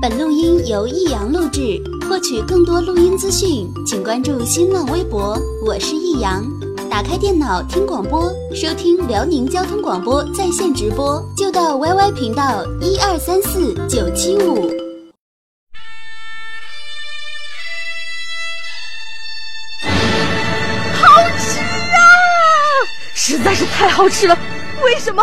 本录音由易阳录制。获取更多录音资讯，请关注新浪微博。我是易阳。打开电脑听广播，收听辽宁交通广播在线直播，就到 YY 频道一二三四九七五。好吃啊！实在是太好吃了。为什么？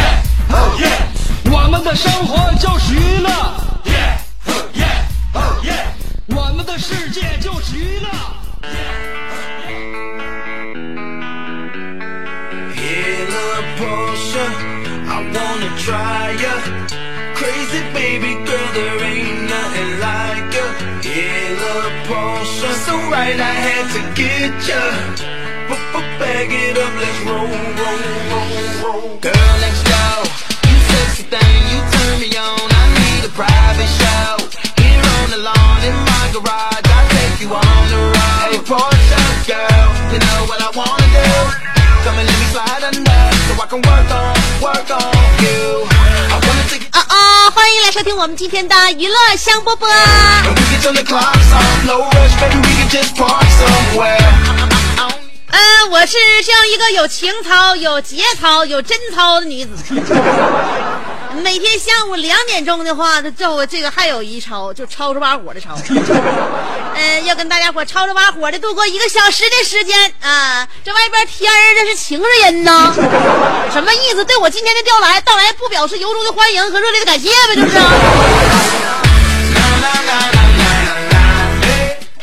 我们的生活就是娱乐，我们的世界就是娱乐。Healer potion, I wanna try ya. Crazy baby girl, there ain't nothing like ya. Healer potion, so right I had to get ya. Bag it up, let's roll, roll, roll, roll. Girl next door, you sexy thing, you turn me on. I need a private show. Here on the lawn in my garage, I take you on the road. Hey, Porsche girl, you know what I wanna do. Come and let me slide under, so I can work on, work on you. I wanna take it. 啊啊！欢迎来收听我们今天的娱乐香饽饽。 And we can turn the clocks on, no rush, baby, we can just park somewhere. 嗯、我是像一个有情操、有节操、有贞操的女子。每天下午两点钟的话，这我这个还有一操，就吵着把火的操。嗯、要跟大家伙吵着把火的度过一个小时的时间啊！这外边天儿这是晴着阴呢，什么意思？对我今天的调来到来不表示由衷的欢迎和热烈的感谢呗，这不是？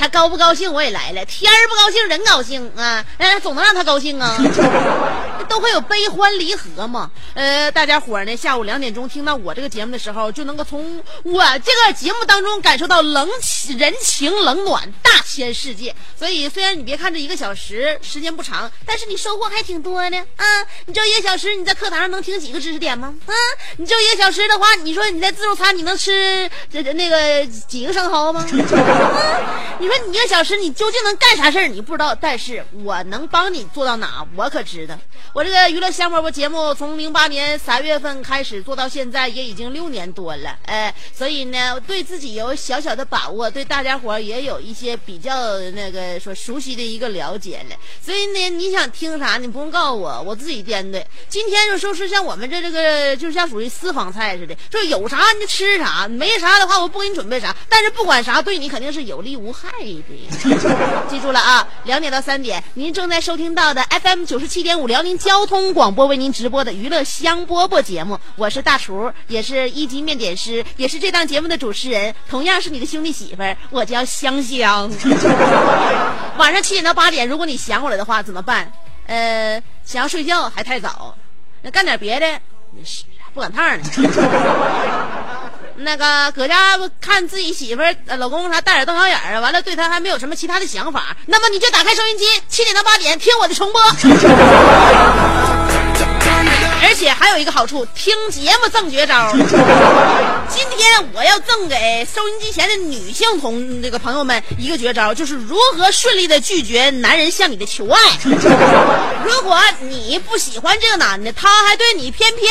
他高不高兴我也来了，天儿不高兴人高兴啊，嗯，总能让他高兴啊，都会有悲欢离合嘛。呃，大家伙儿呢，下午两点钟听到我这个节目的时候，就能够从我这个节目当中感受到冷情人情冷暖，大千世界。所以虽然你别看这一个小时时间不长，但是你收获还挺多的啊。你这一个小时你在课堂上能听几个知识点吗？啊，你这一个小时的话，你说你在自助餐你能吃这这那个几个生蚝吗？啊你说你一个小时你究竟能干啥事儿？你不知道，但是我能帮你做到哪，我可知道。我这个娱乐香饽饽节目从零八年三月份开始做到现在，也已经六年多了，哎，所以呢，对自己有小小的把握，对大家伙也有一些比较那个说熟悉的一个了解了。所以呢，你想听啥，你不用告诉我，我自己颠的。今天就说是像我们这这个，就像属于私房菜似的，说有啥你就吃啥，没啥的话我不给你准备啥，但是不管啥，对你肯定是有利无害 记住了啊，两点到三点，您正在收听到的 FM 九十七点五辽宁交通广播为您直播的娱乐香饽饽节目，我是大厨，也是一级面点师，也是这档节目的主持人，同样是你的兄弟媳妇儿，我叫香香。晚上七点到八点，如果你想我了的话，怎么办？呃，想要睡觉还太早，那干点别的，不赶趟呢。那个搁家看自己媳妇儿、老公啥大眼瞪小眼儿，完了对他还没有什么其他的想法，那么你就打开收音机，七点到八点听我的重播。而且还有一个好处，听节目赠绝招。今天我要赠给收音机前的女性同这个朋友们一个绝招，就是如何顺利的拒绝男人向你的求爱。如果你不喜欢这个男的，他还对你偏偏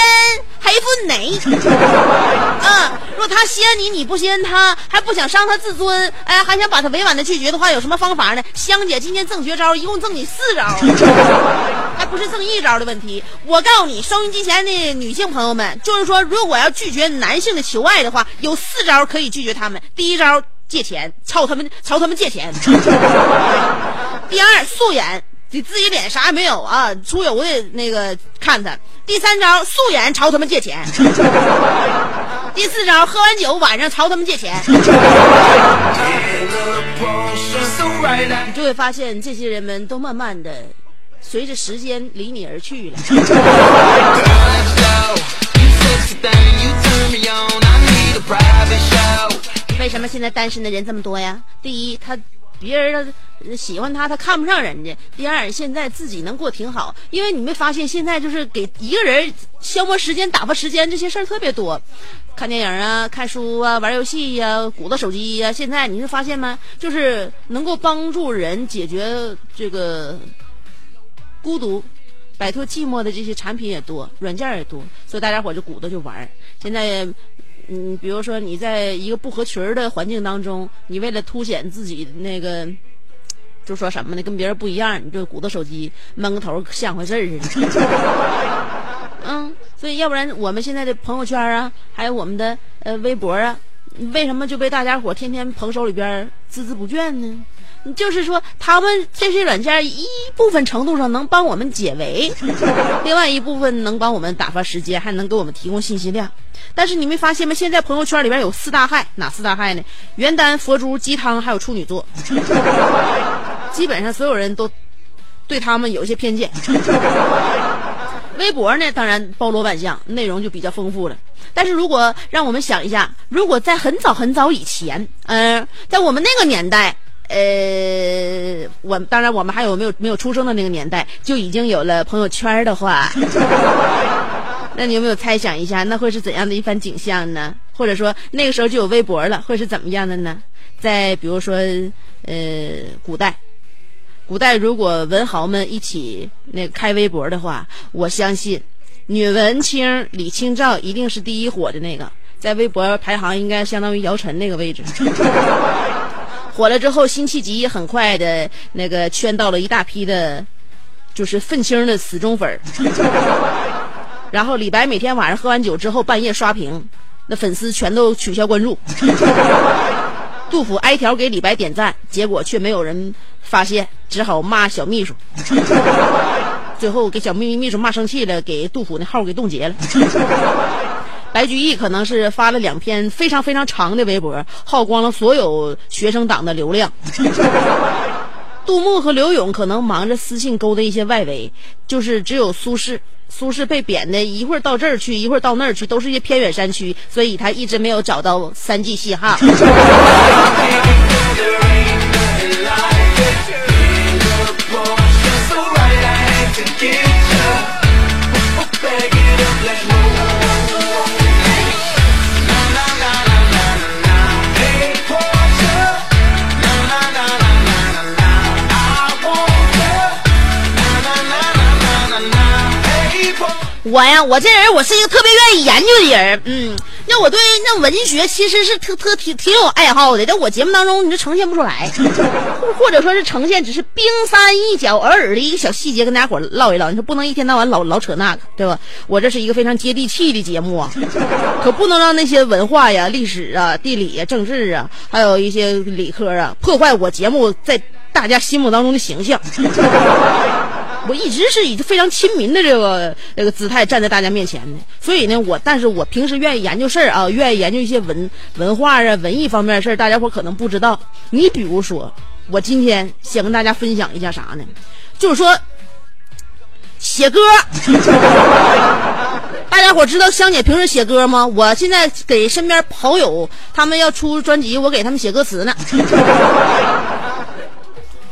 黑分你，嗯，如果他稀罕你，你不稀罕他，还不想伤他自尊，哎，还想把他委婉的拒绝的话，有什么方法呢？香姐今天赠绝招，一共赠你四招，还不是赠一招的问题。我告诉你，收音机前的女性朋友们，就是说，如果要拒绝男性的求爱的话，有四招可以拒绝他们。第一招，借钱，朝他们朝他们借钱。第二，素颜。你自己脸啥也没有啊，出油的那个看他。第三招，素颜朝他们借钱。第四招，喝完酒晚上朝他们借钱。你就会发现，这些人们都慢慢的随着时间离你而去了。为什么现在单身的人这么多呀？第一，他别人呃喜欢他，他看不上人家；第二，现在自己能过挺好，因为你没发现现在就是给一个人消磨时间、打发时间这些事儿特别多，看电影啊、看书啊、玩游戏呀、鼓捣手机呀。现在你是发现吗？就是能够帮助人解决这个孤独。摆脱寂寞的这些产品也多，软件也多，所以大家伙就鼓捣就玩儿。现在，嗯，比如说你在一个不合群儿的环境当中，你为了凸显自己那个，就说什么呢？跟别人不一样，你就鼓捣手机，闷个头，像回事儿似的。嗯，所以要不然我们现在的朋友圈啊，还有我们的呃微博啊，为什么就被大家伙天天捧手里边孜孜不倦呢？就是说，他们这些软件一部分程度上能帮我们解围，另外一部分能帮我们打发时间，还能给我们提供信息量。但是你没发现吗？现在朋友圈里边有四大害，哪四大害呢？元旦、佛珠、鸡汤，还有处女座。基本上所有人都对他们有一些偏见。微博呢，当然包罗万象，内容就比较丰富了。但是如果让我们想一下，如果在很早很早以前，嗯、在我们那个年代。呃，我当然我们还有没有没有出生的那个年代就已经有了朋友圈的话，那你有没有猜想一下，那会是怎样的一番景象呢？或者说那个时候就有微博了，会是怎么样的呢？在比如说呃古代，古代如果文豪们一起那开微博的话，我相信女文青李清照一定是第一火的那个，在微博排行应该相当于姚晨那个位置。火了之后，辛弃疾很快的那个圈到了一大批的，就是愤青的死忠粉儿。然后李白每天晚上喝完酒之后，半夜刷屏，那粉丝全都取消关注。杜甫挨条给李白点赞，结果却没有人发现，只好骂小秘书。最后给小秘秘书骂生气了，给杜甫那号给冻结了。白居易可能是发了两篇非常非常长的微博，耗光了所有学生党的流量。杜牧和刘勇可能忙着私信勾搭一些外围，就是只有苏轼，苏轼被贬的一会儿到这儿去，一会儿到那儿去，都是一些偏远山区，所以他一直没有找到三 G 信号。我呀，我这人我是一个特别愿意研究的人，嗯，那我对那文学其实是特特挺挺有爱好的，在我节目当中你就呈现不出来，或者说是呈现只是冰山一角，偶尔的一个小细节跟大家伙唠一唠，你说不能一天到晚老老扯那个，对吧？我这是一个非常接地气的节目啊，可不能让那些文化呀、历史啊、地理呀、政治啊，还有一些理科啊，破坏我节目在大家心目当中的形象。我一直是以非常亲民的这个这个姿态站在大家面前的，所以呢，我但是我平时愿意研究事儿啊，愿意研究一些文文化啊、文艺方面的事儿，大家伙可能不知道。你比如说，我今天想跟大家分享一下啥呢？就是说写歌。大家伙知道香姐平时写歌吗？我现在给身边跑友他们要出专辑，我给他们写歌词呢。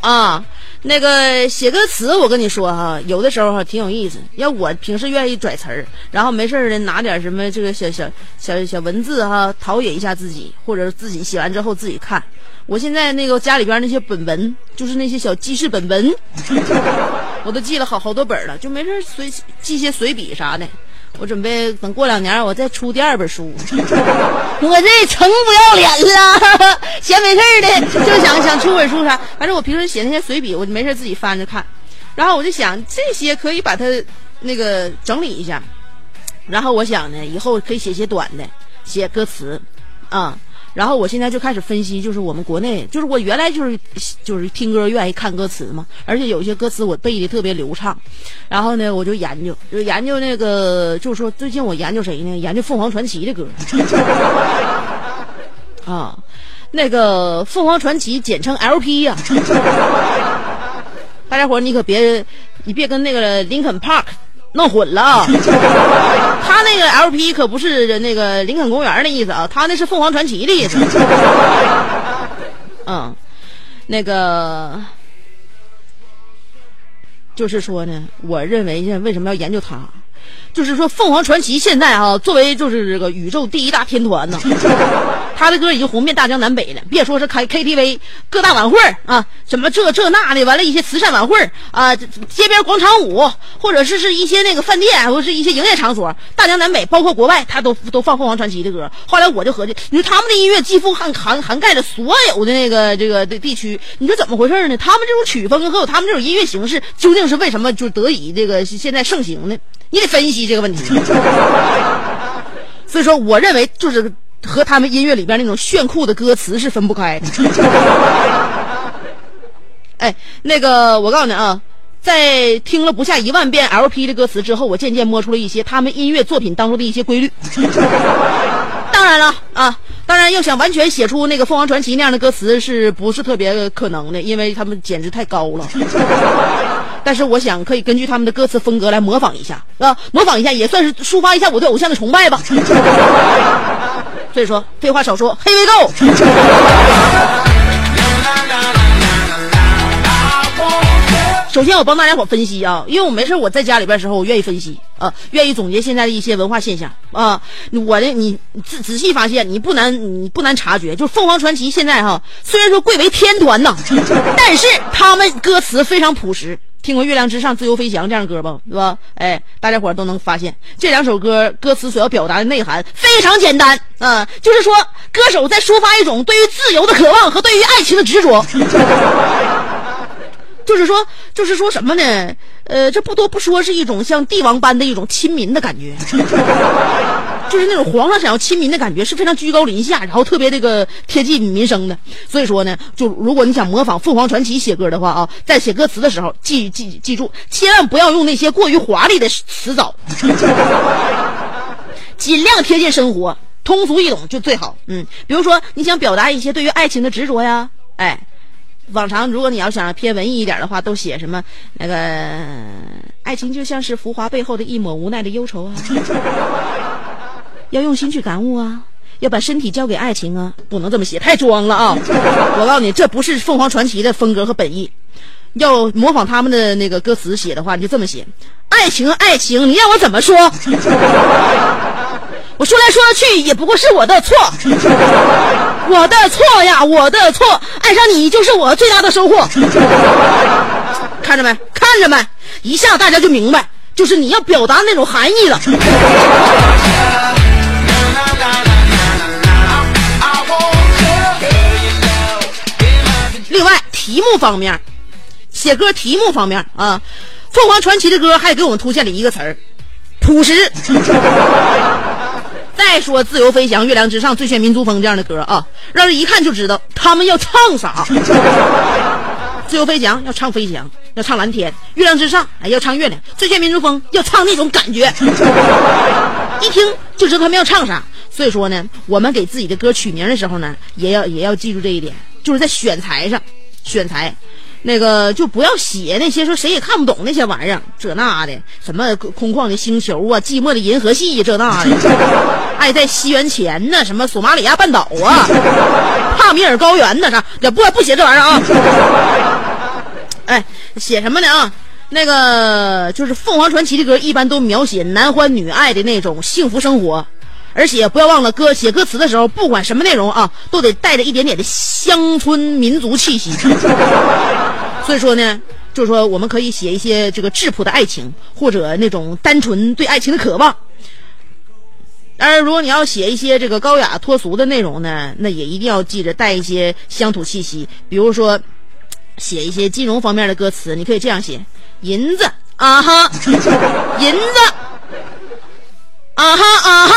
啊，那个写歌词，我跟你说哈，有的时候哈挺有意思。要我平时愿意拽词儿，然后没事儿呢拿点什么这个小小小小文字哈，陶冶一下自己，或者自己写完之后自己看。我现在那个家里边那些本文，就是那些小记事本文，我都记了好好多本了，就没事儿随记些随笔啥的。我准备等过两年，我再出第二本书。我这成不要脸了，闲没事儿的就想想出本书啥。反正我平时写那些随笔，我就没事自己翻着看。然后我就想这些可以把它那个整理一下。然后我想呢，以后可以写些短的，写歌词，啊、然后我现在就开始分析，就是我们国内，就是我原来就是就是听歌愿意看歌词嘛，而且有些歌词我背的特别流畅，然后呢我就研究，就研究那个，就是说最近我研究谁呢？研究凤凰传奇的歌，啊，那个凤凰传奇简称 LP 呀、大家伙你可别，你别跟那个林肯 Park。弄混了。他那个 LP 可不是那个林肯公园的意思啊，他那是凤凰传奇的意思。嗯，那个就是说呢，我认为呢，为什么要研究他？就是说，凤凰传奇现在哈、作为就是这个宇宙第一大天团呢，他的歌已经红遍大江南北了。别说是开 KTV、各大晚会啊，什么这这那的，完了一些慈善晚会啊，街边广场舞，或者是是一些那个饭店，或者是一些营业场所，大江南北，包括国外，他都都放凤凰传奇的歌。后来我就合计，你说他们的音乐几乎涵涵涵盖了所有的那个这个的地区，你说怎么回事呢？他们这种曲风和有他们这种音乐形式，究竟是为什么就得以这个现在盛行呢？你得分析这个问题。所以说，我认为就是和他们音乐里边那种炫酷的歌词是分不开的。哎，那个，我告诉你啊，在听了不下一万遍 LP 的歌词之后，我渐渐摸出了一些他们音乐作品当中的一些规律。当然了啊，当然要想完全写出那个凤凰传奇那样的歌词，是不是特别可能的？因为他们简直太高了。但是我想可以根据他们的歌词风格来模仿一下，啊，模仿一下也算是抒发一下我对偶像的崇拜吧。所以说，废话少说 we go。首先，我帮大家伙分析啊，因为我没事我在家里边的时候，我愿意分析啊，愿意总结现在的一些文化现象啊。我的你仔仔细发现，你不难你不难察觉，就是凤凰传奇现在哈，虽然说贵为天团呐，但是他们歌词非常朴实。听过《月亮之上，自由飞翔》这样歌吧，对吧？哎，大家伙都能发现这两首歌歌词所要表达的内涵非常简单啊、就是说歌手在抒发一种对于自由的渴望和对于爱情的执着。就是说，就是说什么呢？呃，这不多不说，是一种像帝王般的一种亲民的感觉，就是那种皇上想要亲民的感觉，是非常居高临下，然后特别这个贴近民生的。所以说呢，就如果你想模仿凤凰传奇写歌的话啊，在写歌词的时候，记记记住，千万不要用那些过于华丽的词藻，尽量贴近生活，通俗易懂就最好。嗯，比如说你想表达一些对于爱情的执着呀，哎。往常如果你要想偏文艺一点的话，都写什么那个爱情就像是浮华背后的一抹无奈的忧愁啊，要用心去感悟啊，要把身体交给爱情啊，不能这么写，太装了啊！我告诉你，这不是凤凰传奇的风格和本意。要模仿他们的那个歌词写的话，你就这么写：爱情，爱情，你让我怎么说？我说来说去也不过是我的错，我的错呀，我的错，爱上你就是我最大的收获。看着没？看着没？一下大家就明白，就是你要表达那种含义了。另外，题目方面，写歌题目方面啊，凤凰传奇的歌还给我们出现了一个词儿：朴实。再说《自由飞翔》《月亮之上》《最炫民族风》这样的歌啊，让人一看就知道他们要唱啥。自由飞翔要唱飞翔，要唱蓝天；月亮之上哎要唱月亮；最炫民族风要唱那种感觉，一听就知道他们要唱啥。所以说呢，我们给自己的歌取名的时候呢，也要也要记住这一点，就是在选材上，选材。那个就不要写那些说谁也看不懂那些玩意儿，这那的什么空旷的星球啊，寂寞的银河系这那的，爱在西元前呢，什么索马里亚半岛啊，帕米尔高原呢啥，也不不写这玩意儿啊。哎，写什么呢啊？那个就是凤凰传奇的歌，一般都描写男欢女爱的那种幸福生活。而且不要忘了，歌写歌词的时候，不管什么内容啊，都得带着一点点的乡村民族气息。所以说呢，就是说我们可以写一些这个质朴的爱情，或者那种单纯对爱情的渴望。当然，如果你要写一些这个高雅脱俗的内容呢，那也一定要记着带一些乡土气息。比如说，写一些金融方面的歌词，你可以这样写：银子啊哈，银子。啊哈啊哈，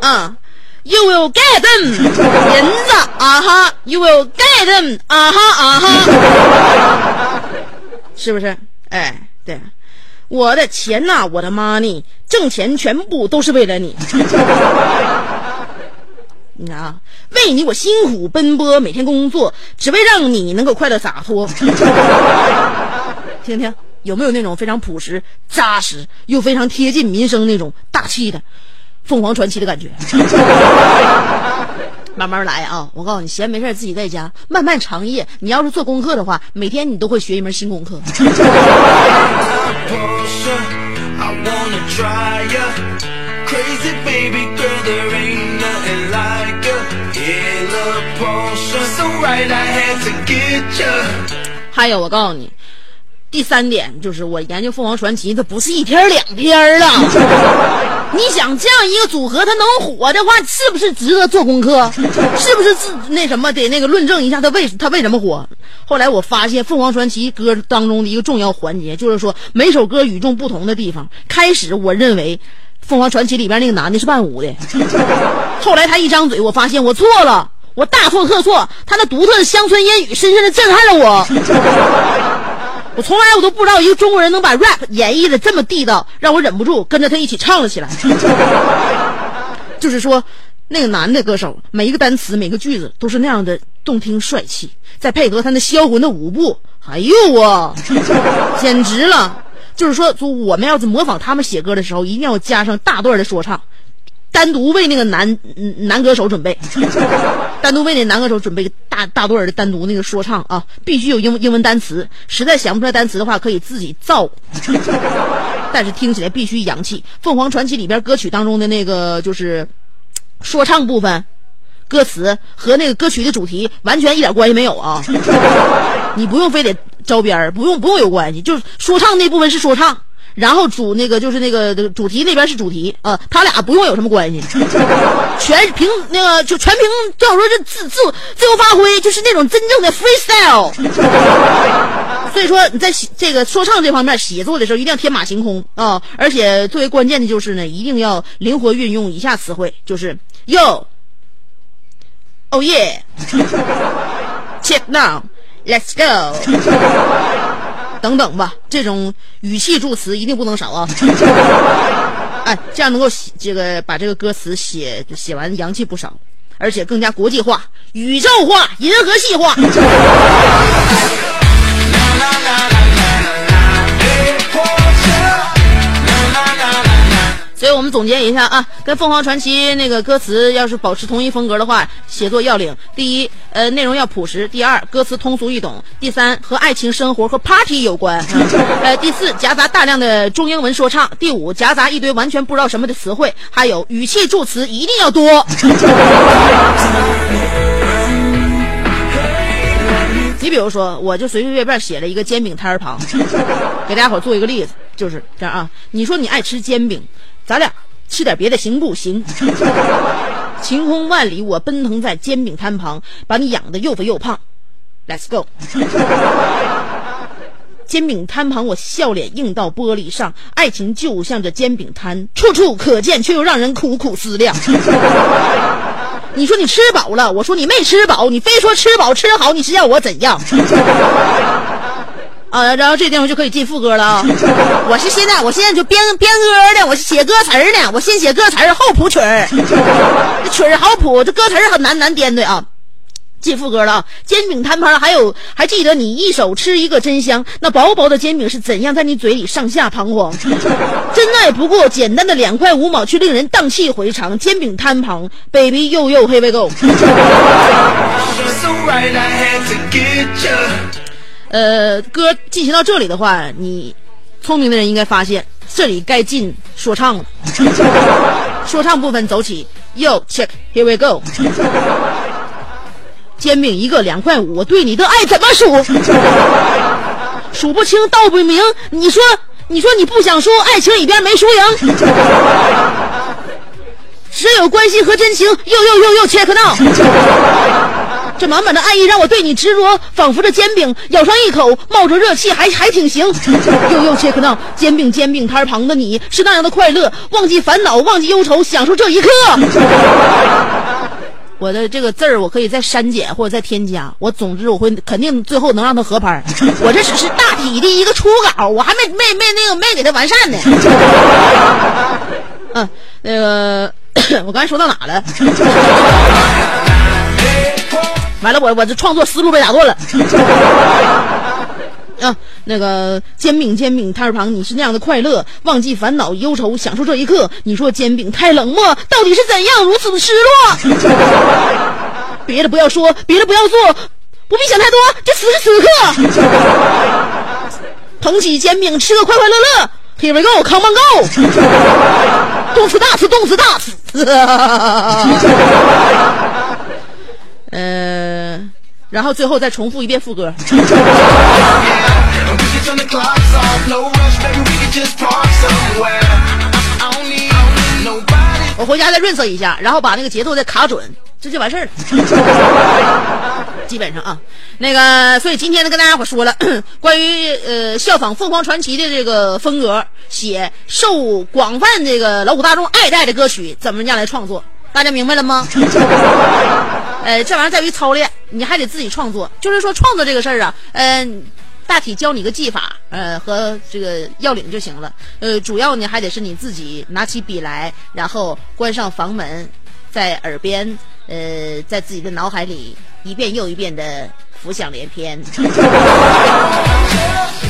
啊，You will get them，银子啊哈，You will get them，啊哈啊哈，是不是？哎，对，我的钱呐、我的 money，挣钱全部都是为了你。你看啊，为你我辛苦奔波，每天工作，只为让你能够快乐洒脱。听听，有没有那种非常朴实、扎实又非常贴近民生那种大气的凤凰传奇的感觉？慢慢来啊！我告诉你，闲没事自己在家漫漫长夜，你要是做功课的话，每天你都会学一门新功课。还有，我告诉你，第三点就是我研究凤凰传奇，它不是一天两天了。你想这样一个组合，它能火的话，是不是值得做功课？是不是自那什么得那个论证一下它为它为什么火？后来我发现凤凰传奇歌当中的一个重要环节，就是说每首歌与众不同的地方。开始我认为凤凰传奇里边那个男的是伴舞的，后来他一张嘴，我发现我错了。我大错特错，他那独特的乡村烟雨深深的震撼了我。我从来我都不知道一个中国人能把 rap 演绎的这么地道，让我忍不住跟着他一起唱了起来。就是说，那个男的歌手每一个单词、每个句子都是那样的动听帅气，再配合他那销魂的舞步，哎呦啊，简直了！就是说，我们要是模仿他们写歌的时候，一定要加上大段的说唱。单独为那个男嗯男歌手准备，单独为那男歌手准备大大段的单独那个说唱啊，必须有英英文单词，实在想不出来单词的话，可以自己造，但是听起来必须洋气。凤凰传奇里边歌曲当中的那个就是说唱部分，歌词和那个歌曲的主题完全一点关系没有啊！你不用非得招边儿，不用不用有关系，就是说唱那部分是说唱。然后主那个就是那个主题那边是主题啊，他俩不用有什么关系，全凭那个就全凭这样说是自自自由发挥，就是那种真正的 freestyle。所以说你在写这个说唱这方面写作的时候，一定要天马行空啊，而且最为关键的就是呢，一定要灵活运用以下词汇，就是 yo。Oh yeah! Check now, let's go. 等等吧，这种语气助词一定不能少啊！哎，这样能够写这个把这个歌词写写完洋气不少，而且更加国际化、宇宙化、银河系化。所以我们总结一下啊，跟凤凰传奇那个歌词要是保持同一风格的话，写作要领：第一，呃，内容要朴实；第二，歌词通俗易懂；第三，和爱情、生活和 party 有关；呃，第四，夹杂大量的中英文说唱；第五，夹杂一堆完全不知道什么的词汇；还有语气助词一定要多。你比如说，我就随随便便写了一个煎饼摊儿旁，给大家伙做一个例子，就是这样啊。你说你爱吃煎饼，咱俩吃点别的行不行？晴空万里，我奔腾在煎饼摊旁，把你养的又肥又胖。Let's go。煎饼摊旁，我笑脸映到玻璃上，爱情就像这煎饼摊，处处可见，却又让人苦苦思量。你说你吃饱了，我说你没吃饱，你非说吃饱吃好，你是要我怎样？啊，然后这地方就可以进副歌了啊！我是现在，我现在就编编歌的，我是写歌词儿呢，我先写歌词儿后谱曲儿，这曲儿好谱，这歌词儿很难难编的啊！进副歌了啊！煎饼摊旁还有，还记得你一手吃一个真香，那薄薄的煎饼是怎样在你嘴里上下彷徨？真爱不过简单的两块五毛，却令人荡气回肠。煎饼摊旁，baby 又又 here we go。呃，歌进行到这里的话，你聪明的人应该发现，这里该进说唱了。说唱部分走起，Yo check here we go。煎饼一个两块五，我对你的爱怎么数？数不清道不明，你说你说你不想输，爱情里边没输赢，只有关心和真情。又又又又 check now。这满满的爱意让我对你执着，仿佛这煎饼咬上一口，冒着热气还还挺行。又又 check now，煎饼煎饼摊旁的你是那样的快乐，忘记烦恼，忘记忧愁，享受这一刻。我的这个字儿我可以再删减或者再添加，我总之我会肯定最后能让他合拍。我这只是大体的一个初稿，我还没没没那个没给他完善呢。嗯，那个 我刚才说到哪了？完了，我我这创作思路被打断了。啊，那个煎饼煎饼摊儿旁，你是那样的快乐，忘记烦恼忧愁，享受这一刻。你说煎饼太冷漠，到底是怎样如此的失落？别的不要说，别的不要做，不必想太多，就此时此刻，捧起煎饼，吃个快快乐乐。Here we go, come on go，动词大词，动词大词。呃，然后最后再重复一遍副歌。我回家再润色一下，然后把那个节奏再卡准，这就完事儿了。基本上啊，那个，所以今天呢，跟大家伙说了关于呃效仿凤凰传奇的这个风格，写受广泛这个劳苦大众爱戴的歌曲，怎么样来创作？大家明白了吗？呃，这玩意儿在于操练，你还得自己创作。就是说，创作这个事儿啊，嗯、大体教你个技法，呃，和这个要领就行了。呃，主要呢还得是你自己拿起笔来，然后关上房门，在耳边，呃，在自己的脑海里一遍又一遍的浮想联翩。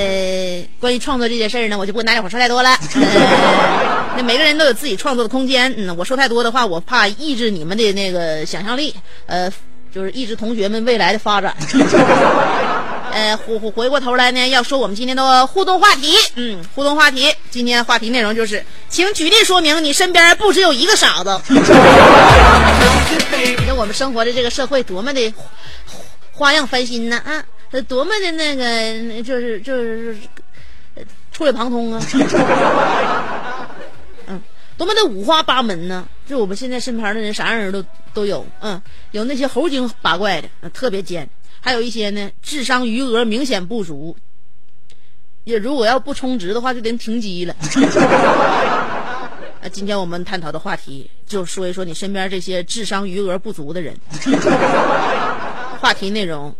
呃，关于创作这件事儿呢，我就不跟大家伙说太多了。呃，那每个人都有自己创作的空间。嗯，我说太多的话，我怕抑制你们的那个想象力，呃，就是抑制同学们未来的发展。呃，回回回过头来呢，要说我们今天的互动话题，嗯，互动话题，今天话题内容就是，请举例说明你身边不只有一个傻子。你看我们生活的这个社会多么的花样翻新呢啊，呃多么的那个就是就是呃触类旁通啊，嗯，多么的五花八门呢？就我们现在身边的人啥样人都都有，嗯，有那些猴精八怪的，特别尖。还有一些呢，智商余额明显不足，也如果要不充值的话，就得停机了。啊，今天我们探讨的话题就说一说你身边这些智商余额不足的人。话题内容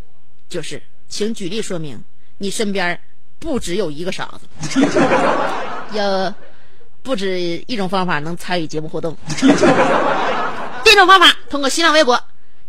就是，请举例说明你身边不只有一个傻子，有不止一种方法能参与节目活动。第一种方法，通过新浪微博。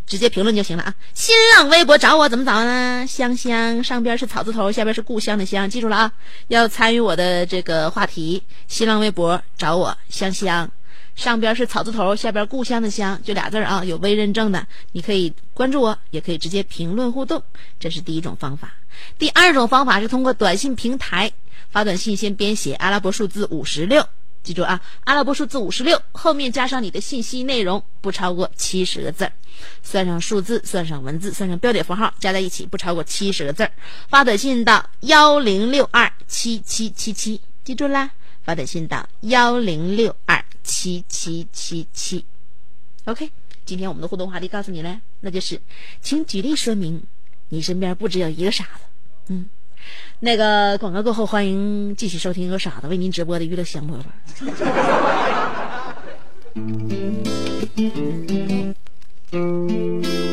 直接评论就行了啊！新浪微博找我怎么找呢？香香上边是草字头，下边是故乡的乡，记住了啊！要参与我的这个话题，新浪微博找我香香，上边是草字头，下边故乡的乡，就俩字儿啊！有微认证的，你可以关注我，也可以直接评论互动，这是第一种方法。第二种方法是通过短信平台发短信，先编写阿拉伯数字五十六。记住啊，阿拉伯数字五十六后面加上你的信息内容，不超过七十个字儿，算上数字，算上文字，算上标点符号，加在一起不超过七十个字儿。发短信到幺零六二七七七七，记住啦，发短信到幺零六二七七七七。OK，今天我们的互动话题告诉你嘞，那就是，请举例说明你身边不只有一个傻子。嗯。那个广告过后，欢迎继续收听由傻子为您直播的娱乐香饽饽。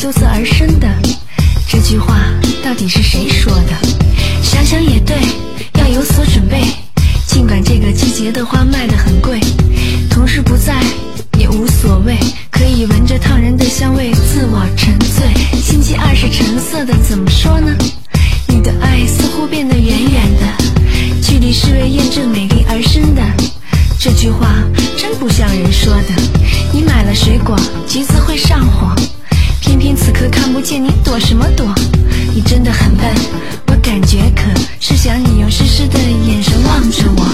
羞涩而生的。这句话到底是谁说的？想想也对，要有所准备。尽管这个季节的花卖得很贵，同事不在也无所谓，可以闻着烫人的香味，自我沉醉。星期二是橙色的，怎么说呢？你的爱似乎变得远远的，距离是为验证美丽而生的。这句话真不像人说的。你买了水果，橘子会上火，见你躲什么躲？你真的很笨，我感觉可是想你用湿湿的眼神望着我。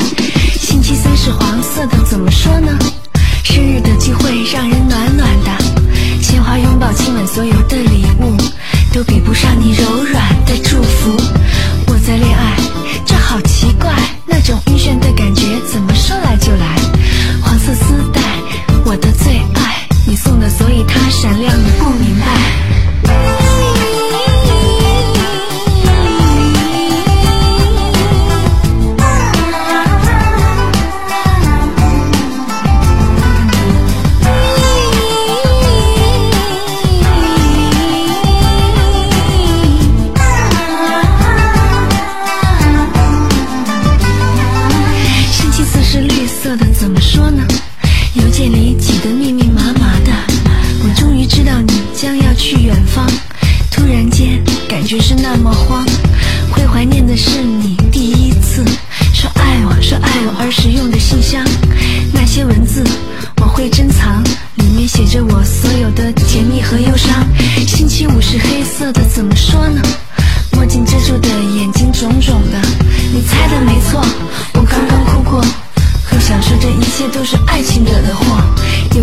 星期三是黄色的，怎么说呢？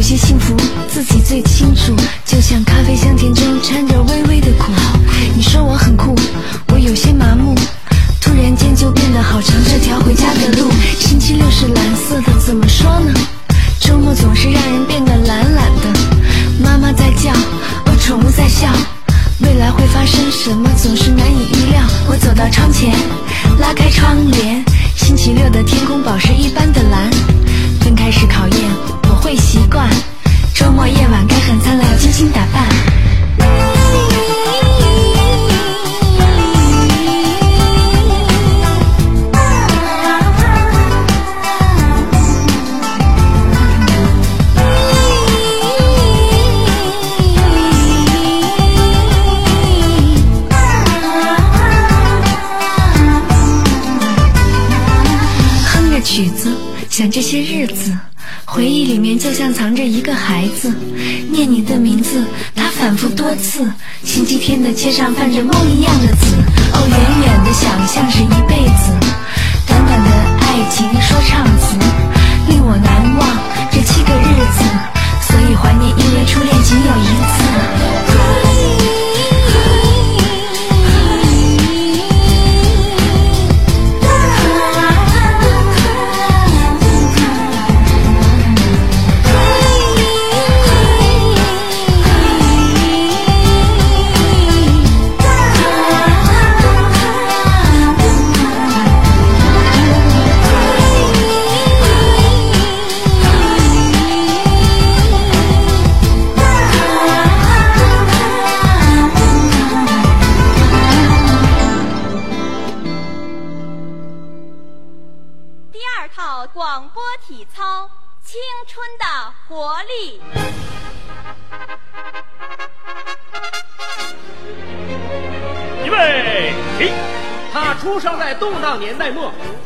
有些幸福自己最清楚。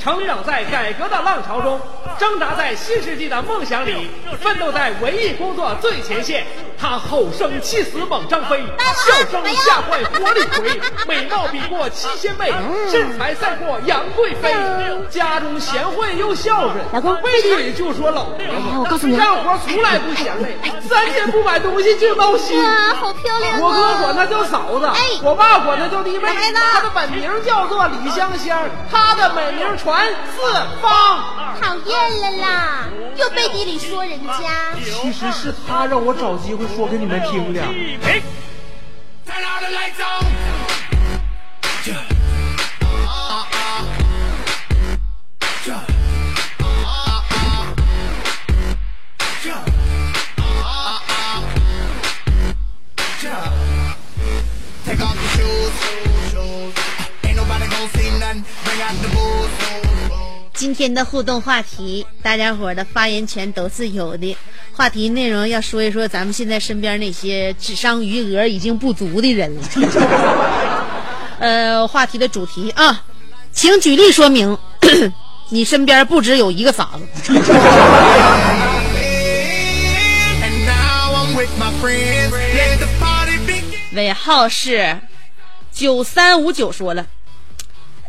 成长在改革的浪潮中，挣扎在新世纪的梦想里，奋斗在文艺工作最前线。他吼声气死猛张飞，笑声吓坏活李逵，美貌比过七仙妹，身材赛过杨贵妃。家中贤惠又孝顺，老公背地里就说老婆哎我告诉你干活从来不嫌累，三天不买东西就闹心。哇，好漂亮啊！我哥管她叫嫂子，哎我爸管她叫弟妹。她的本名叫做李香香，她的美名传四方。讨厌了啦，又背地里说人家。其实是他让我找机会说给你们听的。天的互动话题，大家伙儿的发言权都是有的。话题内容要说一说咱们现在身边那些智商余额已经不足的人了。呃，话题的主题啊，请举例说明，你身边不只有一个傻子。尾号是九三五九说了，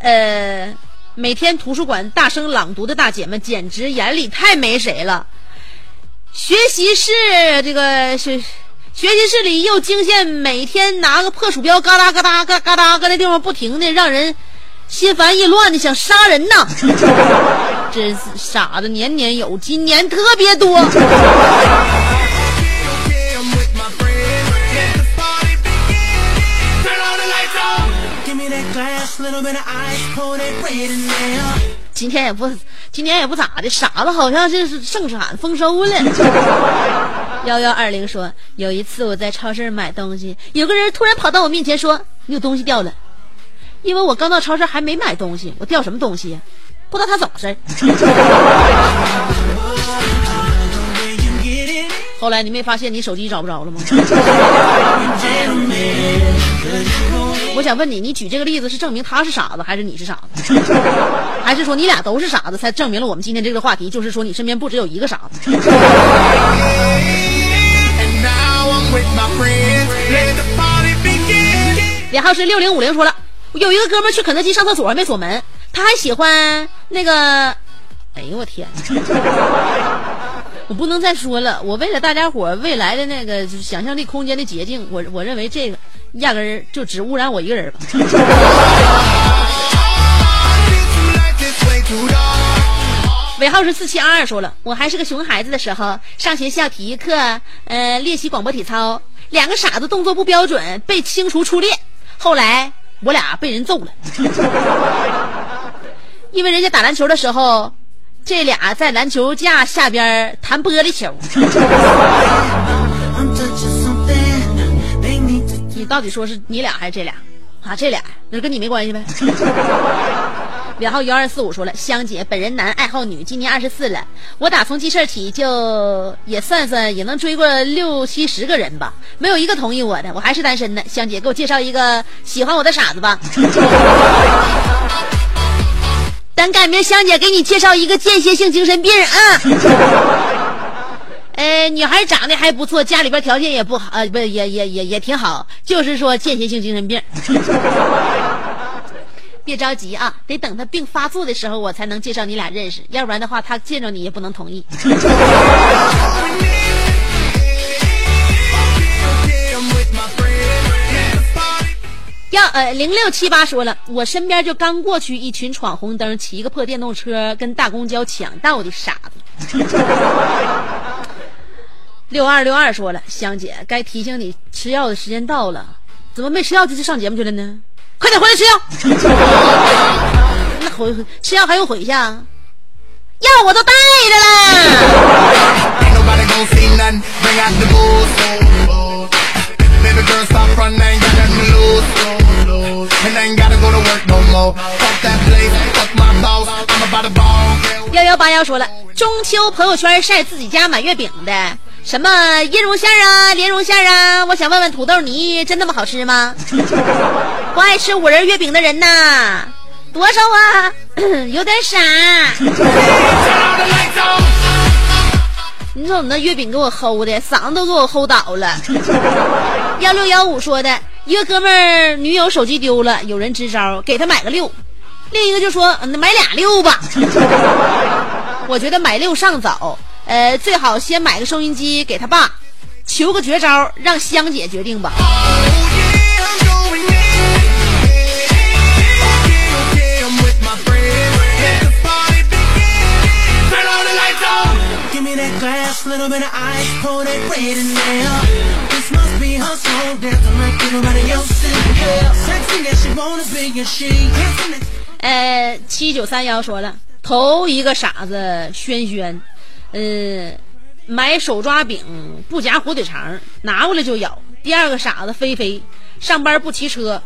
呃，每天图书馆大声朗读的大姐们，简直眼里太没谁了。学习室这个学学习室里又惊现每天拿个破鼠标嘎哒嘎哒嘎嘎哒搁那地方不停的，让人心烦意乱的想杀人呐！真是傻子年年有，今年特别多。今天也不，今天也不咋的，傻子好像是盛产丰收了。幺幺二零说，有一次我在超市买东西，有个人突然跑到我面前说：“你有东西掉了。”因为我刚到超市还没买东西，我掉什么东西呀？不知道他怎么事儿。后来你没发现你手机找不着了吗？我想问你，你举这个例子是证明他是傻子，还是你是傻子？还是说你俩都是傻子，才证明了我们今天这个话题，就是说你身边不只有一个傻子？然后是六零五零说了，有一个哥们儿去肯德基上厕所没锁门，他还喜欢那个，哎呦我天！我不能再说了，我为了大家伙未来的那个想象力空间的捷径，我我认为这个压根儿就只污染我一个人吧。尾号是四七二二说了，我还是个熊孩子的时候，上学校体育课，呃，练习广播体操，两个傻子动作不标准，被清除出列。后来我俩被人揍了，因为人家打篮球的时候，这俩在篮球架下边弹玻璃球。你到底说是你俩还是这俩？啊，这俩那跟你没关系呗。尾号幺二四五说了，香姐本人男，爱好女，今年二十四了。我打从记事儿起就也算算也能追过六七十个人吧，没有一个同意我的，我还是单身呢。香姐给我介绍一个喜欢我的傻子吧。等改明香姐给你介绍一个间歇性精神病啊。呃，女孩长得还不错，家里边条件也不好，呃，不也也也也挺好，就是说间歇性精神病。别着急啊，得等他病发作的时候，我才能介绍你俩认识，要不然的话，他见着你也不能同意。呃，零六七八说了，我身边就刚过去一群闯红灯、骑个破电动车跟大公交抢道的傻子。六二六二说了，香姐该提醒你吃药的时间到了，怎么没吃药就去上节目去了呢？快点回来吃药！那回吃药还用回去啊？药我都带着了。幺幺八幺说了，中秋朋友圈晒自己家满月饼的。什么椰蓉馅啊，莲蓉馅啊？我想问问土豆泥真那么好吃吗？不爱吃五仁月饼的人呐，多少啊？有点傻。你说你那月饼给我齁的，嗓子都给我齁倒了。幺六幺五说的，一个哥们儿女友手机丢了，有人支招给他买个六，另一个就说买俩六吧。我觉得买六尚早。呃，最好先买个收音机给他爸，求个绝招，让香姐决定吧。呃，七九三幺说了，头一个傻子轩轩。嗯，买手抓饼不夹火腿肠，拿过来就咬。第二个傻子菲菲，上班不骑车，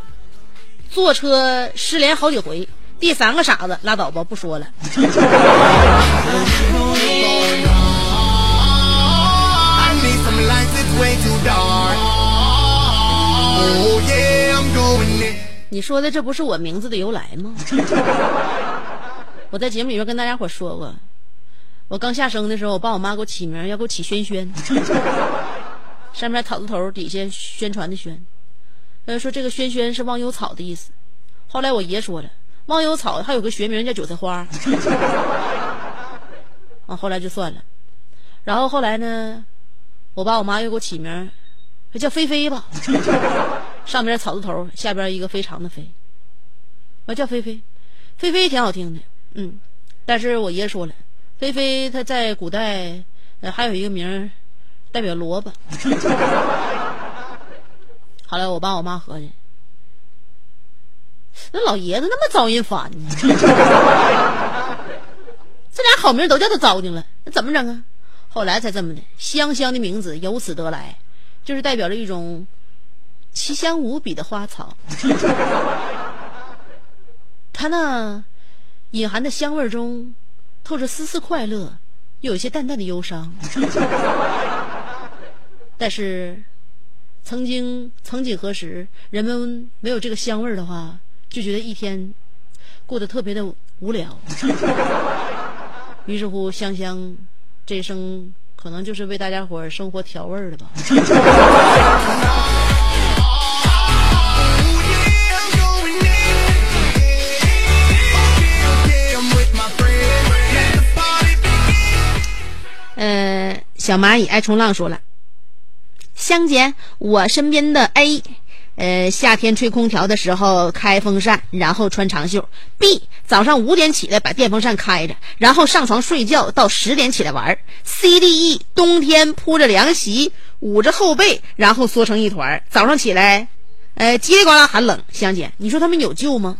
坐车失联好几回。第三个傻子拉倒吧，不说了。你说的这不是我名字的由来吗？我在节目里面跟大家伙说过。我刚下生的时候，我爸我妈给我起名，要给我起轩轩，上面草字头，底下宣传的宣，呃，说这个轩轩是忘忧草的意思。后来我爷说了，忘忧草还有个学名叫韭菜花。啊，后来就算了。然后后来呢，我爸我妈又给我起名，叫菲菲吧，上边草字头，下边一个非常的非，我叫菲菲，菲菲挺好听的，嗯，但是我爷说了。菲菲，她在古代，还有一个名儿，代表萝卜。后来我爸我妈合计，那老爷子那么招人烦呢，这俩好名都叫他糟践了，那怎么整啊？后来才这么的，香香的名字由此得来，就是代表着一种奇香无比的花草。它那隐含的香味中。透着丝丝快乐，又有些淡淡的忧伤。但是，曾经曾几何时，人们没有这个香味的话，就觉得一天过得特别的无聊。于是乎，香香这一生可能就是为大家伙儿生活调味儿的吧。小蚂蚁爱冲浪说了，香姐，我身边的 A，呃，夏天吹空调的时候开风扇，然后穿长袖；B，早上五点起来把电风扇开着，然后上床睡觉到十点起来玩；C、D、E，冬天铺着凉席，捂着后背，然后缩成一团，早上起来，呃，叽里呱啦喊冷。香姐，你说他们有救吗？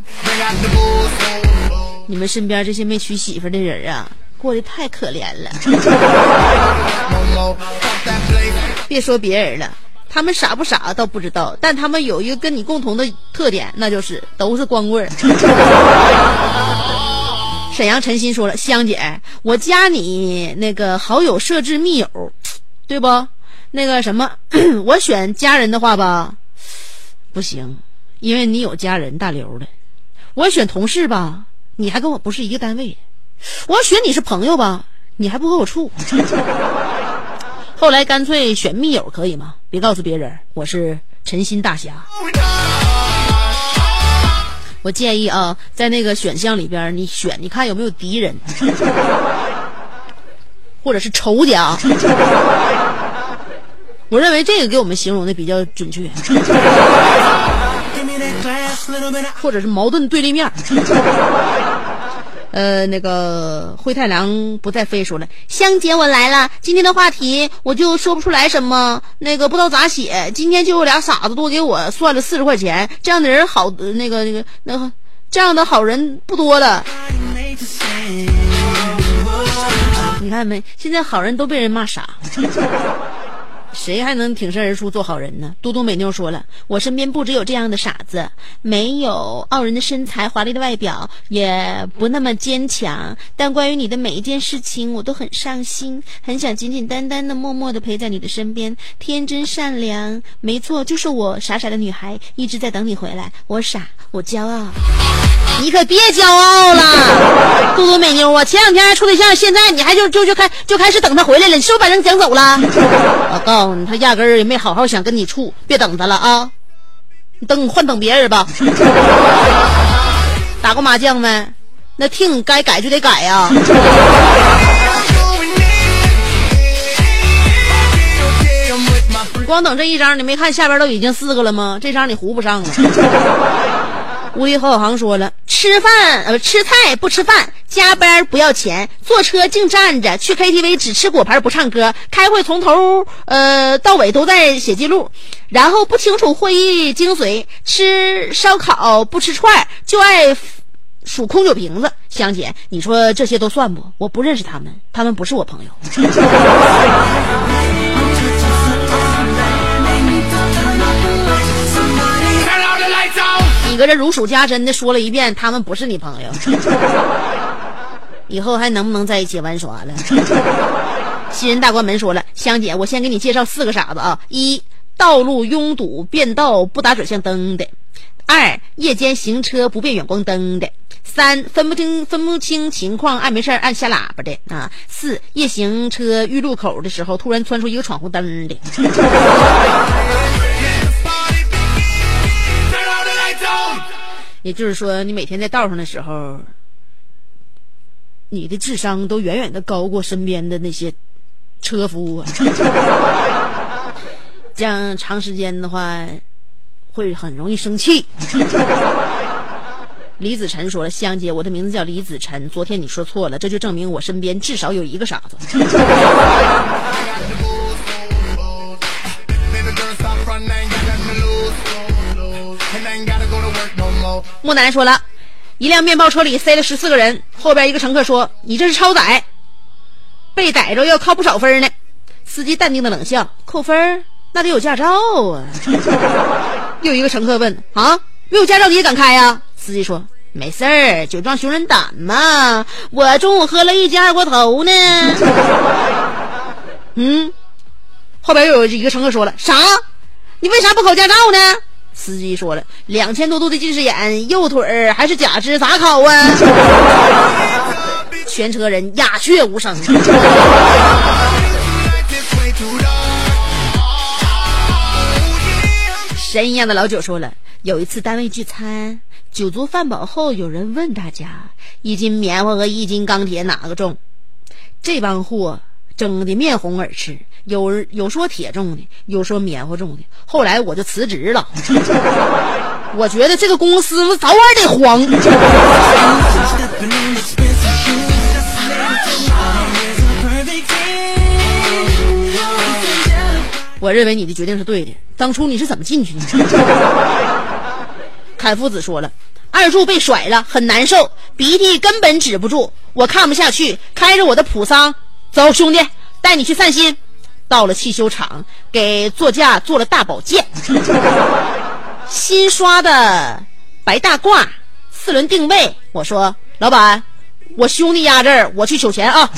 你们身边这些没娶媳妇的人啊？过得太可怜了，别说别人了，他们傻不傻倒不知道，但他们有一个跟你共同的特点，那就是都是光棍儿。沈阳陈鑫说了：“香姐，我加你那个好友设置密友，对不？那个什么，我选家人的话吧，不行，因为你有家人大刘的。我选同事吧。”你还跟我不是一个单位，我要选你是朋友吧，你还不和我处。后来干脆选密友可以吗？别告诉别人我是陈心大侠。我建议啊，在那个选项里边，你选，你看有没有敌人，或者是仇家。我认为这个给我们形容的比较准确，或者是矛盾对立面。呃，那个灰太狼不再飞说了，香姐我来了。今天的话题我就说不出来什么，那个不知道咋写。今天就有俩傻子多给我算了四十块钱，这样的人好，那个那个那个这样的好人不多了。你看没？现在好人都被人骂傻。谁还能挺身而出做好人呢？嘟嘟美妞说了，我身边不只有这样的傻子，没有傲人的身材、华丽的外表，也不那么坚强。但关于你的每一件事情，我都很上心，很想简简单单的、默默的陪在你的身边，天真善良。没错，就是我，傻傻的女孩，一直在等你回来。我傻，我骄傲。你可别骄傲了，嘟嘟美妞啊！前两天还处对象，现在你还就就就开就开始等他回来了，你是不是把人抢走了？我告诉你，他压根儿也没好好想跟你处，别等他了啊！你等换等别人吧。打过麻将没？那听该改就得改呀。你光等这一张，你没看下边都已经四个了吗？这张你糊不上了。无敌郝小航说了：“吃饭呃吃菜不吃饭，加班不要钱，坐车净站着，去 KTV 只吃果盘不唱歌，开会从头呃到尾都在写记录，然后不清楚会议精髓，吃烧烤不吃串，就爱数空酒瓶子。香姐，你说这些都算不？我不认识他们，他们不是我朋友。”你搁这如数家珍的说了一遍，他们不是你朋友，以后还能不能在一起玩耍了？新人大关门说了，香姐，我先给你介绍四个傻子啊：一、道路拥堵变道不打转向灯的；二、夜间行车不变远光灯的；三、分不清分不清情况爱没事按下喇叭的啊；四、夜行车遇路口的时候突然窜出一个闯红灯的。也就是说，你每天在道上的时候，你的智商都远远的高过身边的那些车夫啊。这样长时间的话，会很容易生气。李子晨说了：“香姐，我的名字叫李子晨。昨天你说错了，这就证明我身边至少有一个傻子。”木南说了，一辆面包车里塞了十四个人，后边一个乘客说：“你这是超载，被逮着要扣不少分呢。”司机淡定的冷笑：“扣分那得有驾照啊。”又一个乘客问：“啊，没有驾照你也敢开呀？”司机说：“没事儿，酒壮熊人胆嘛。我中午喝了一斤二锅头呢。”嗯，后边又有一个乘客说了：“啥？你为啥不考驾照呢？”司机说了：“两千多度的近视眼，右腿儿还是假肢，咋考啊？” 全车人鸦雀无声。神一样的老九说了：“有一次单位聚餐，酒足饭饱后，有人问大家，一斤棉花和一斤钢铁哪个重？这帮货争得面红耳赤。”有有说铁重的，有说棉花重的。后来我就辞职了。我觉得这个公司早晚得黄。我认为你的决定是对的。当初你是怎么进去的？凯夫子说了，二柱被甩了，很难受，鼻涕根本止不住，我看不下去，开着我的普桑，走，兄弟，带你去散心。到了汽修厂，给座驾做了大保健，新刷的白大褂，四轮定位。我说，老板，我兄弟压这儿，我去取钱啊。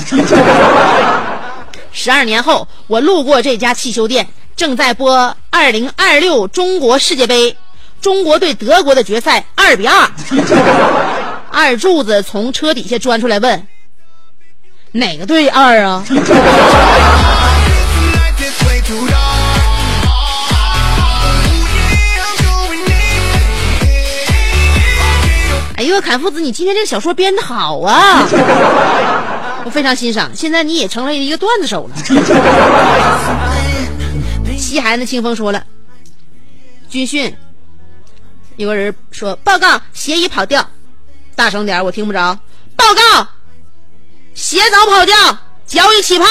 十二年后，我路过这家汽修店，正在播二零二六中国世界杯，中国对德国的决赛二比二。二柱子从车底下钻出来问：“哪个队二啊？”哎呦，侃夫子，你今天这个小说编的好啊！我非常欣赏。现在你也成了一个段子手了。西海岸的清风说了，军训，有个人说报告鞋已跑掉，大声点，我听不着。报告，鞋早跑掉，脚已起泡。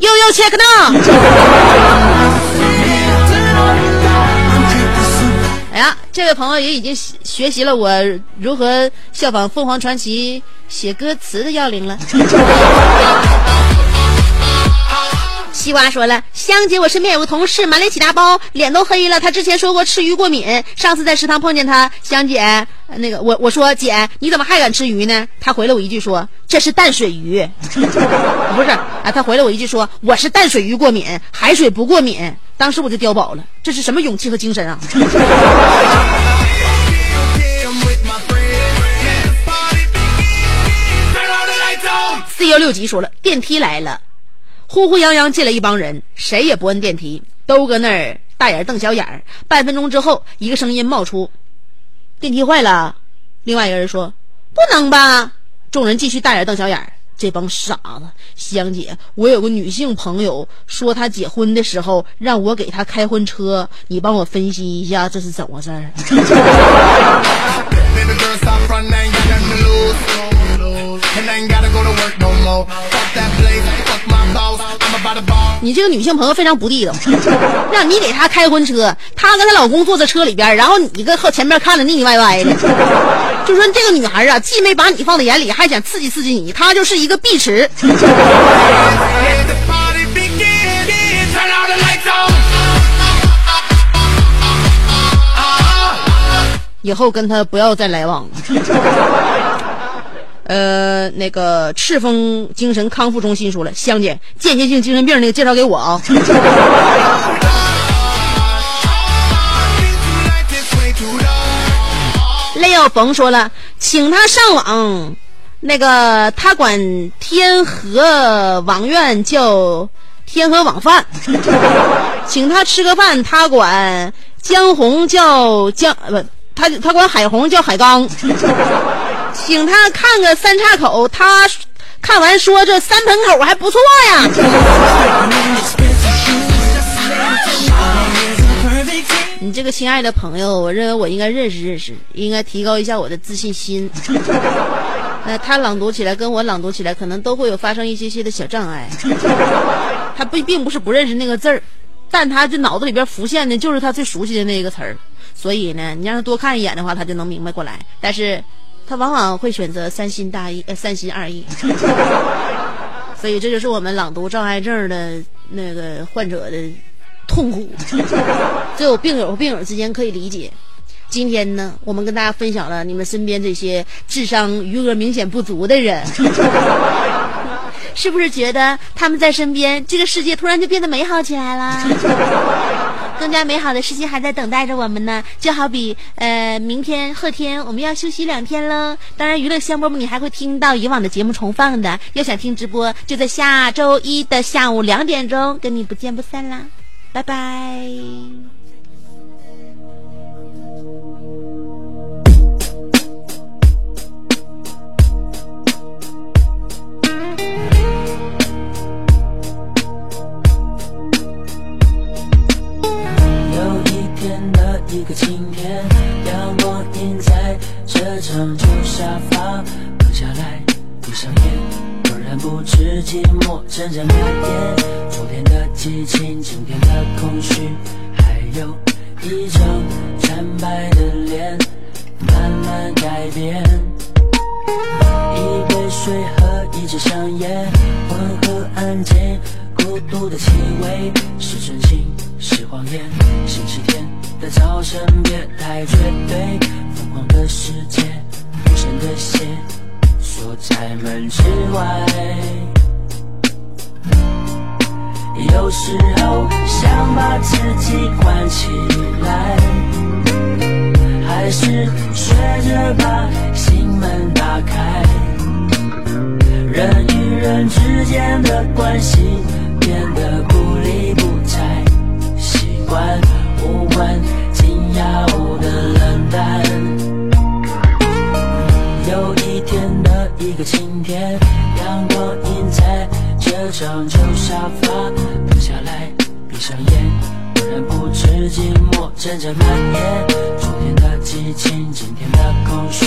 悠悠 check now。呀，这位朋友也已经学习了我如何效仿凤凰传奇写歌词的要领了。西瓜说了，香姐，我身边有个同事满脸起大包，脸都黑了。他之前说过吃鱼过敏，上次在食堂碰见他，香姐，那个我我说姐，你怎么还敢吃鱼呢？他回了我一句说这是淡水鱼，不是啊？他回了我一句说我是淡水鱼过敏，海水不过敏。当时我就碉堡了，这是什么勇气和精神啊？四幺六级说了，电梯来了。呼呼泱泱进来一帮人，谁也不摁电梯，都搁那儿大眼瞪小眼儿。半分钟之后，一个声音冒出：“电梯坏了。”另外一个人说：“不能吧？”众人继续大眼瞪小眼儿。这帮傻子，香姐，我有个女性朋友说她结婚的时候让我给她开婚车，你帮我分析一下这是怎么回事儿？你这个女性朋友非常不地道，让你给她开婚车，她跟她老公坐在车里边，然后你跟后前面看着腻腻歪歪的，就说这个女孩啊，既没把你放在眼里，还想刺激刺激你，她就是一个碧池。以后跟她不要再来往了。呃，那个赤峰精神康复中心说了，香姐，间歇性精神病那个介绍给我啊。雷耀冯说了，请他上网，那个他管天河网院叫天河网饭，请他吃个饭，他管江红叫江不，他他管海红叫海刚。请他看个三岔口，他看完说这三盆口还不错呀。你这个亲爱的朋友，我认为我应该认识认识，应该提高一下我的自信心。那，他朗读起来跟我朗读起来，可能都会有发生一些些的小障碍。他不并不是不认识那个字儿，但他这脑子里边浮现的就是他最熟悉的那个词儿，所以呢，你让他多看一眼的话，他就能明白过来。但是。他往往会选择三心大意，呃，三心二意，所以这就是我们朗读障碍症的那个患者的痛苦。只有病友和病友之间可以理解。今天呢，我们跟大家分享了你们身边这些智商余额明显不足的人，是不是觉得他们在身边，这个世界突然就变得美好起来了？更加美好的事情还在等待着我们呢，就好比呃，明天、后天我们要休息两天喽。当然，娱乐香饽饽你还会听到以往的节目重放的。要想听直播，就在下周一的下午两点钟，跟你不见不散啦，拜拜。一个晴天，阳光映在这张旧沙发，躺下来。闭上眼，突然不知寂寞阵阵蔓延。昨天的激情，今天的空虚，还有一张惨白的脸，慢慢改变。一杯水和一支香烟，温和安静，孤独的气味，是真心是谎言。星期天。的早晨，别太绝对。疯狂的世界，无声的血，锁在门之外。有时候想把自己关起来，还是学着把心门打开？人与人之间的关系变得不离不，习惯无关紧要的冷淡。有一天的一个晴天，阳光映在这张旧沙发，坐下来，闭上眼，忽然不知寂寞正在蔓延。昨天的激情，今天的空虚，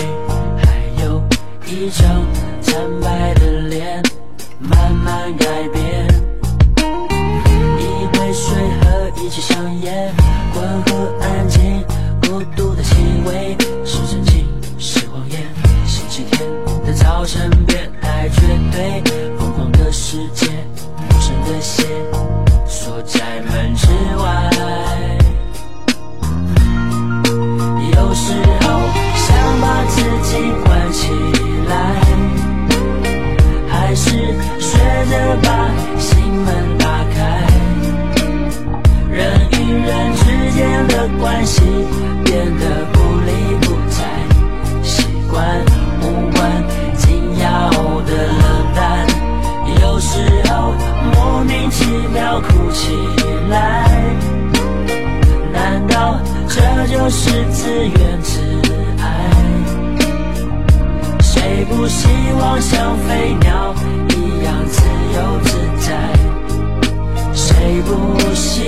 还有一张惨白的脸，慢慢改变。和一支香烟，温和安静，孤独的气味是真情是谎言。星期天的早晨，别太绝对，疯狂的世界，关系变得不理不睬，习惯无关紧要的冷淡，有时候莫名其妙哭起来。难道这就是自怨自艾？谁不希望像飞鸟一样自由自在？谁不希